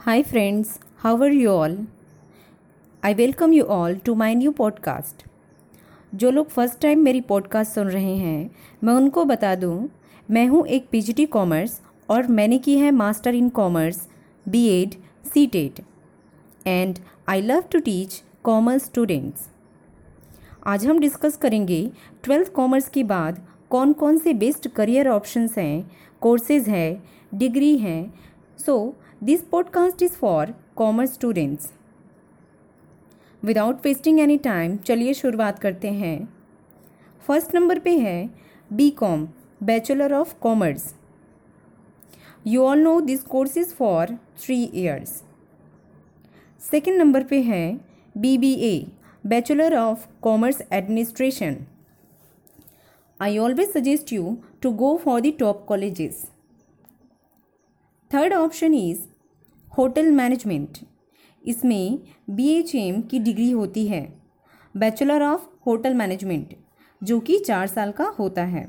Hi, friends, how are you all? I welcome you all to my new podcast. जो लोग first time मेरी podcast सुन रहे हैं मैं उनको बता दूँ मैं हूँ एक पीजीटी कॉमर्स और मैंने की है master in commerce B Ed C TET and I love to teach commerce students आज हम डिस्कस करेंगे ट्वेल्थ कॉमर्स के बाद कौन कौन से बेस्ट करियर ऑप्शंस हैं कोर्सेज है डिग्री हैं so this podcast is for commerce students without wasting any time चलिए शुरुआत करते हैं। फ़र्स्ट नंबर पे है B Com bachelor of commerce you all know this course is for three years second number पे है B B A bachelor of commerce administration I always suggest you to go for the top colleges. Third option is hotel management इसमें B H M की degree होती है bachelor of hotel management जो कि चार साल का होता है।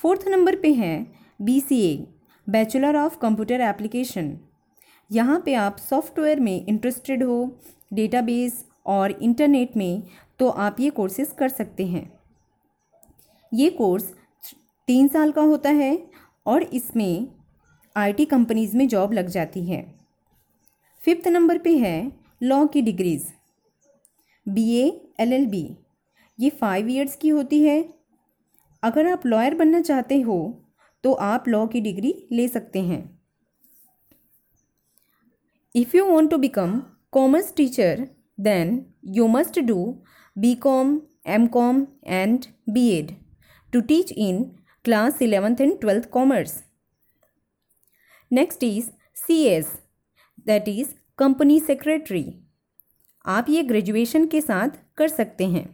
फोर्थ नंबर पे है B C A bachelor of computer application यहाँ पे आप सॉफ्टवेयर में इंटरेस्टेड हो डेटाबेस और इंटरनेट में तो आप ये कोर्सेज कर सकते हैं। ये कोर्स तीन साल का होता है और इसमें आईटी कंपनीज़ में जॉब लग जाती है। फिफ्थ नंबर पे है लॉ की डिग्रीज़। बीए, एलएलबी, ये फाइव इयर्स की होती है। अगर आप लॉयर बनना चाहते हो तो आप लॉ की डिग्री ले सकते हैं। If you want to become commerce teacher then you must do B Com M Com and B Ed to teach in class class 11th and 12th commerce. Is C S that is company secretary आप ये graduation के साथ कर सकते हैं।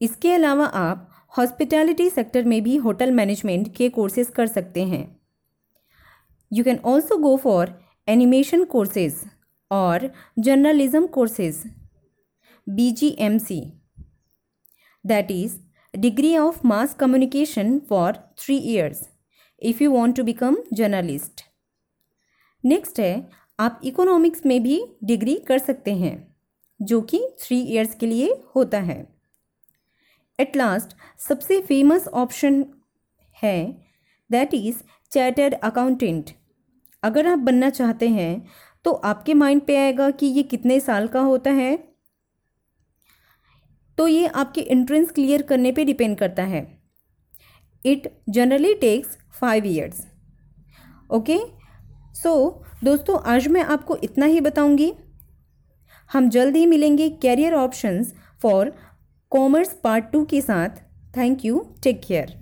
इसके अलावा आप हॉस्पिटैलिटी सेक्टर में भी होटल मैनेजमेंट के कोर्सेज कर सकते हैं। You can also go for animation courses और journalism courses B J M C that is degree of mass communication for three years if you want to become journalist next है, आप economics में भी degree कर सकते हैं, जो कि थ्री इयर्स के लिए होता है. एट लास्ट सबसे फ़ेमस ऑप्शन है दैट इज़ चार्टर्ड अकाउंटेंट अगर आप बनना चाहते हैं तो आपके माइंड पे आएगा कि ये कितने साल का होता है. तो ये आपके एंट्रेंस क्लियर करने पे डिपेंड करता है. It generally takes five years okay so दोस्तों, आज मैं आपको इतना ही बताऊँगी। हम जल्द ही मिलेंगे career options for commerce part two के साथ। Thank you take care